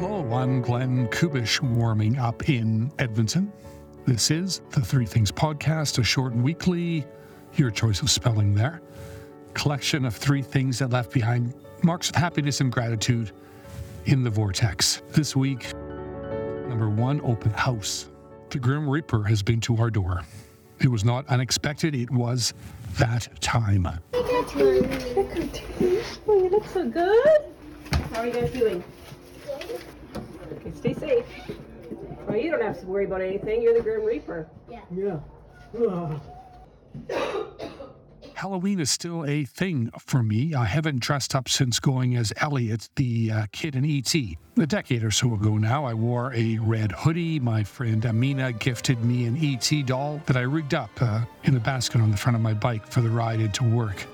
Hello, I'm Glenn Kubish, warming up in Edmonton. This is the Three Things Podcast, a short and weekly, your choice of spelling there, collection of three things that left behind marks of happiness and gratitude in the vortex. This week, number one, open house. The Grim Reaper has been to our door. It was not unexpected, it was that time. Oh, you look so good. How are you guys doing? Okay, stay safe. Well, you don't have to worry about anything. You're the Grim Reaper. Yeah. Ugh. Halloween is still a thing for me. I haven't dressed up since going as Elliot, the uh, kid in E.T. A decade or so ago now, I wore a red hoodie. My friend Amina gifted me an E.T. doll that I rigged up uh, in a basket on the front of my bike for the ride into work.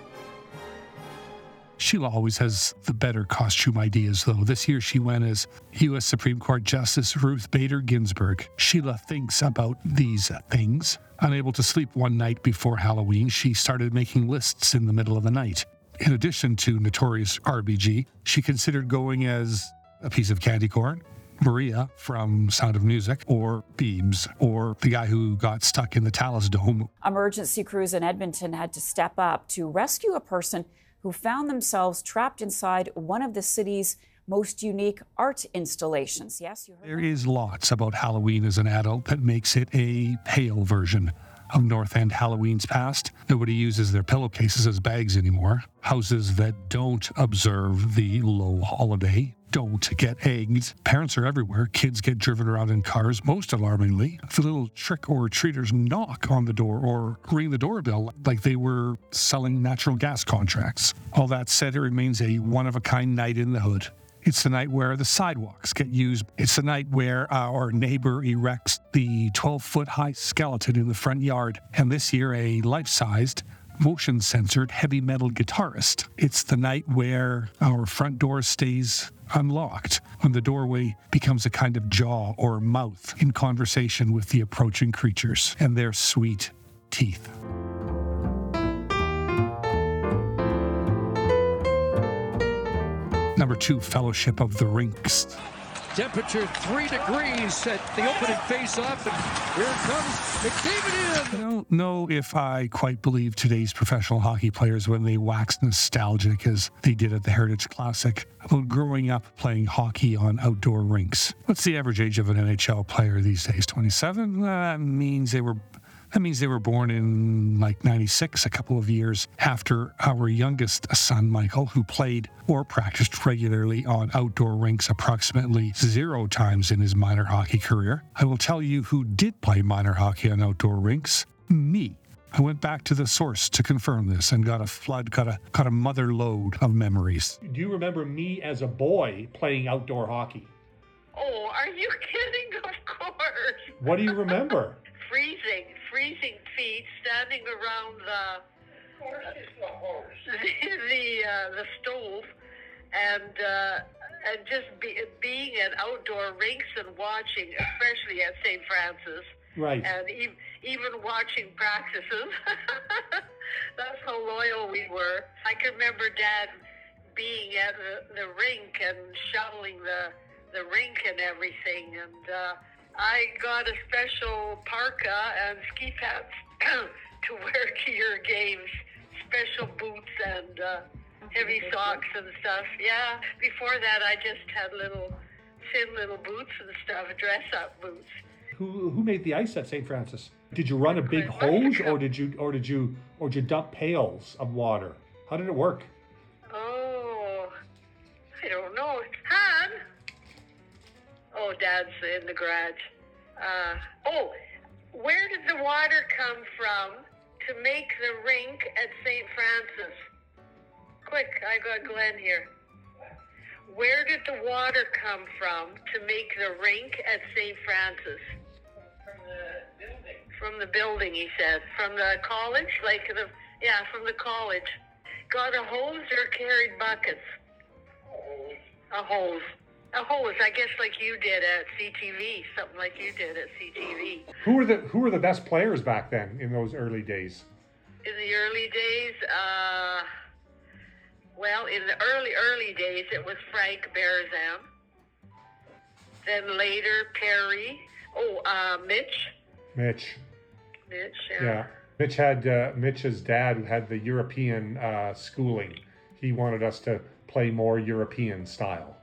Sheila always has the better costume ideas, though. This year she went as U.S. Supreme Court Justice Ruth Bader Ginsburg. Sheila thinks about these things. Unable to sleep one night before Halloween, she started making lists in the middle of the night. In addition to Notorious RBG, she considered going as a piece of candy corn, Maria from Sound of Music, or Beebs, or the guy who got stuck in the Talus Dome. Emergency crews in Edmonton had to step up to rescue a person who found themselves trapped inside one of the city's most unique art installations. Yes, you heard There is lots about Halloween as an adult that makes it a pale version of North End Halloween's past. Nobody uses their pillowcases as bags anymore. Houses that don't observe the low holiday don't get egged. Parents are everywhere. Kids get driven around in cars. Most alarmingly, the little trick or treaters knock on the door or ring the doorbell like they were selling natural gas contracts. All that said, it remains a one of a kind night in the hood. It's the night where the sidewalks get used. It's the night where our neighbor erects the 12 foot high skeleton in the front yard. And this year, a life sized, motion censored heavy metal guitarist. It's the night where our front door stays unlocked when the doorway becomes a kind of jaw or mouth in conversation with the approaching creatures and their sweet teeth. Number two, Fellowship of the Rinks. Temperature three degrees at the opening face-off, and here it comes McDavid in. I don't know if I quite believe today's professional hockey players when they wax nostalgic as they did at the Heritage Classic about growing up playing hockey on outdoor rinks. What's the average age of an NHL player these days? 27? That means they were that means they were born in like 96, a couple of years after our youngest son, Michael, who played or practiced regularly on outdoor rinks approximately zero times in his minor hockey career. I will tell you who did play minor hockey on outdoor rinks me. I went back to the source to confirm this and got a flood, got a, got a mother load of memories. Do you remember me as a boy playing outdoor hockey? Oh, are you kidding? Of course. What do you remember? freezing, freezing feet, standing around the the uh, the stove, and uh, and just be, being at outdoor rinks and watching, especially at St. Francis, Right. and e- even watching practices. That's how loyal we were. I can remember Dad being at the, the rink and shoveling the the rink and everything, and uh, I got a special parka and ski pants to wear to your games, special boots and uh, heavy socks and stuff. Yeah. Before that, I just had little thin little boots and stuff, dress up boots. Who who made the ice at St. Francis? Did you run a big hose, or did you or did you or did you dump pails of water? How did it work? Oh, Dad's in the garage. Uh, oh, where did the water come from to make the rink at St. Francis? Quick, I got Glenn here. Where did the water come from to make the rink at St. Francis? From the building. From the building, he said. From the college? Like the, yeah, from the college. Got a hose or carried buckets? A hose. A hose, I guess like you did at CTV, something like you did at CTV. Who were the who were the best players back then in those early days? In the early days, uh, well, in the early, early days, it was Frank Berzan. then later Perry. Oh, uh, Mitch. Mitch. Mitch. Yeah. Mitch had uh, Mitch's dad had the European uh, schooling. He wanted us to play more European style,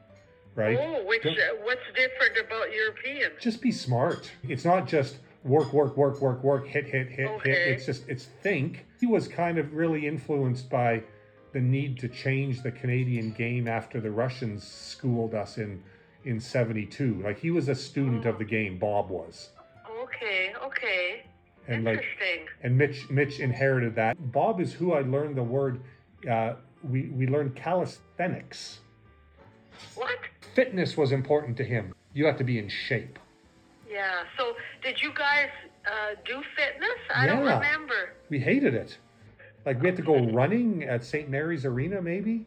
right? Oh, which uh, what's different about Europeans? just be smart. It's not just work, work, work, work, work, hit, hit, hit, hit. It's just it's think. He was kind of really influenced by the need to change the Canadian game after the Russians schooled us in in 72. Like he was a student of the game, Bob was. Okay, okay. And like and Mitch Mitch inherited that. Bob is who I learned the word uh, we we learned calisthenics. What? Fitness was important to him. You have to be in shape. Yeah. So, did you guys uh, do fitness? I don't remember. We hated it. Like we had to go running at St. Mary's Arena, maybe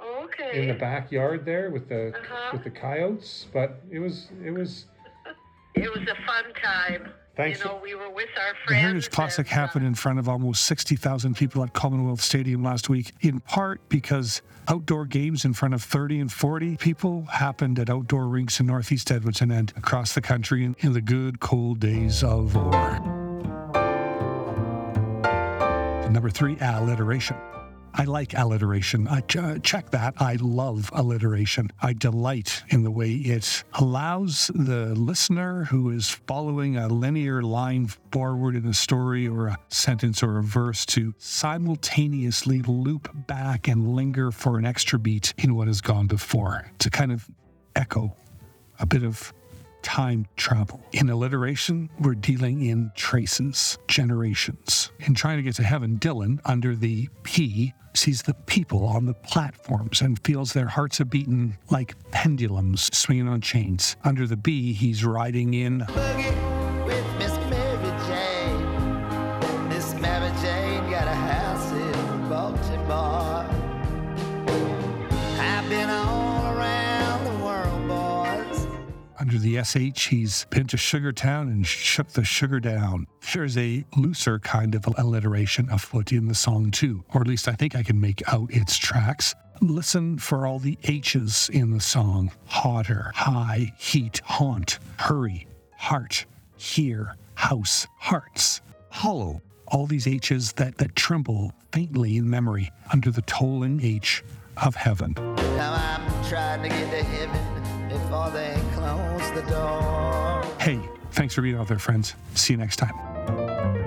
Okay. in the backyard there with the Uh-huh. with the coyotes. But it was it was. It was a fun time. Thanks. You know, we were with our The friends. Heritage Classic uh, happened in front of almost 60,000 people at Commonwealth Stadium last week, in part because outdoor games in front of 30 and 40 people happened at outdoor rinks in Northeast Edmonton and across the country in, in the good cold days of war. Number three, alliteration. I like alliteration. I ch- uh, check that. I love alliteration. I delight in the way it allows the listener who is following a linear line forward in a story or a sentence or a verse to simultaneously loop back and linger for an extra beat in what has gone before to kind of echo a bit of time travel. In alliteration, we're dealing in traces, generations. In trying to get to heaven, Dylan, under the P, sees the people on the platforms and feels their hearts are beating like pendulums swinging on chains. Under the B, he's riding in boogie the SH, he's been to Sugartown and shook the sugar down. There's a looser kind of alliteration afoot in the song, too, or at least I think I can make out its tracks. Listen for all the H's in the song hotter, high, heat, haunt, hurry, heart, here, house, hearts, hollow. All these H's that, that tremble faintly in memory under the tolling H of heaven. Now I'm trying to get to heaven before they close the door. Hey, thanks for being out there, friends. See you next time.